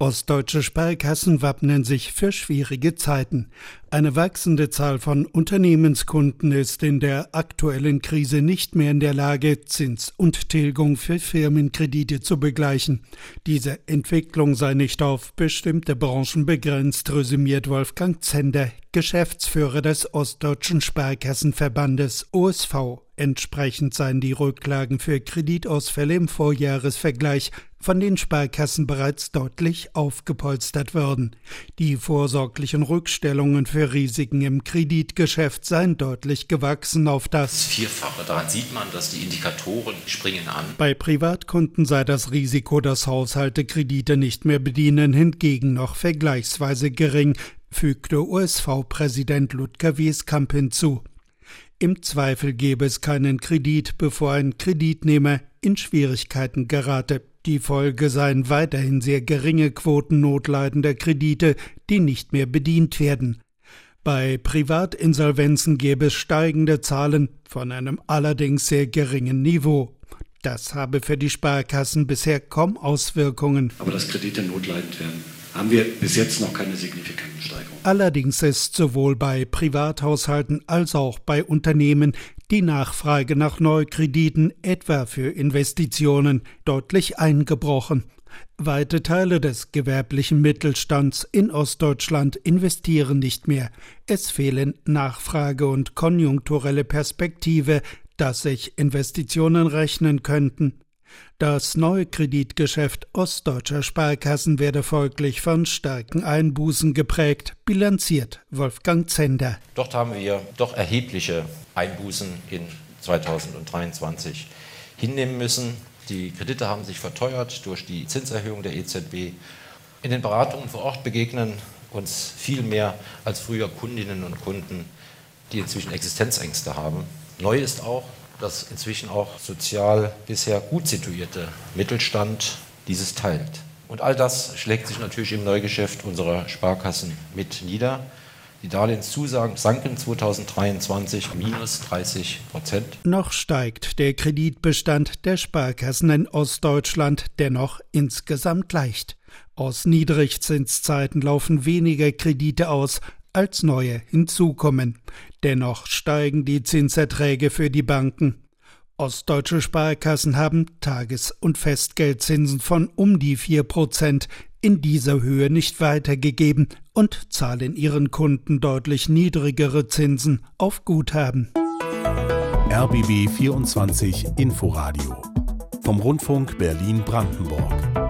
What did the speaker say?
Ostdeutsche Sparkassen wappnen sich für schwierige Zeiten. Eine wachsende Zahl von Unternehmenskunden ist in der aktuellen Krise nicht mehr in der Lage, Zins und Tilgung für Firmenkredite zu begleichen. Diese Entwicklung sei nicht auf bestimmte Branchen begrenzt, resümiert Wolfgang Zender, Geschäftsführer des Ostdeutschen Sparkassenverbandes OSV. Entsprechend seien die Rücklagen für Kreditausfälle im Vorjahresvergleich von den Sparkassen bereits deutlich aufgepolstert worden. Die vorsorglichen Rückstellungen für Risiken im Kreditgeschäft seien deutlich gewachsen auf das Vierfache. Daran sieht man, dass die Indikatoren springen an. Bei Privatkunden sei das Risiko, dass Haushalte Kredite nicht mehr bedienen, hingegen noch vergleichsweise gering, fügte USV-Präsident Ludger Wieskamp hinzu. Im Zweifel gebe es keinen Kredit, bevor ein Kreditnehmer in Schwierigkeiten gerate. Die Folge seien weiterhin sehr geringe Quoten notleidender Kredite, die nicht mehr bedient werden. Bei Privatinsolvenzen gäbe es steigende Zahlen von einem allerdings sehr geringen Niveau. Das habe für die Sparkassen bisher kaum Auswirkungen. Aber dass Kredite notleidend werden, haben wir bis jetzt noch keine signifikanten Steigerungen. Allerdings ist sowohl bei Privathaushalten als auch bei Unternehmen die Nachfrage nach Neukrediten, etwa für Investitionen, deutlich eingebrochen. Weite Teile des gewerblichen Mittelstands in Ostdeutschland investieren nicht mehr. Es fehlen Nachfrage und konjunkturelle Perspektive, dass sich Investitionen rechnen könnten. Das neue Kreditgeschäft ostdeutscher Sparkassen werde folglich von starken Einbußen geprägt, bilanziert Wolfgang Zender. Dort haben wir doch erhebliche Einbußen in 2023 hinnehmen müssen. Die Kredite haben sich verteuert durch die Zinserhöhung der EZB. In den Beratungen vor Ort begegnen uns viel mehr als früher Kundinnen und Kunden, die inzwischen Existenzängste haben. Neu ist auch, dass inzwischen auch sozial bisher gut situierte Mittelstand dieses teilt. Und all das schlägt sich natürlich im Neugeschäft unserer Sparkassen mit nieder. Die Darlehenszusagen sanken 2023 minus 30 Prozent. Noch steigt der Kreditbestand der Sparkassen in Ostdeutschland dennoch insgesamt leicht. Aus Niedrigzinszeiten laufen weniger Kredite aus, als neue hinzukommen. Dennoch steigen die Zinserträge für die Banken. Ostdeutsche Sparkassen haben Tages- und Festgeldzinsen von um die 4 Prozent in dieser Höhe nicht weitergegeben und zahlen ihren Kunden deutlich niedrigere Zinsen auf Guthaben. RBB 24 Inforadio vom Rundfunk Berlin-Brandenburg.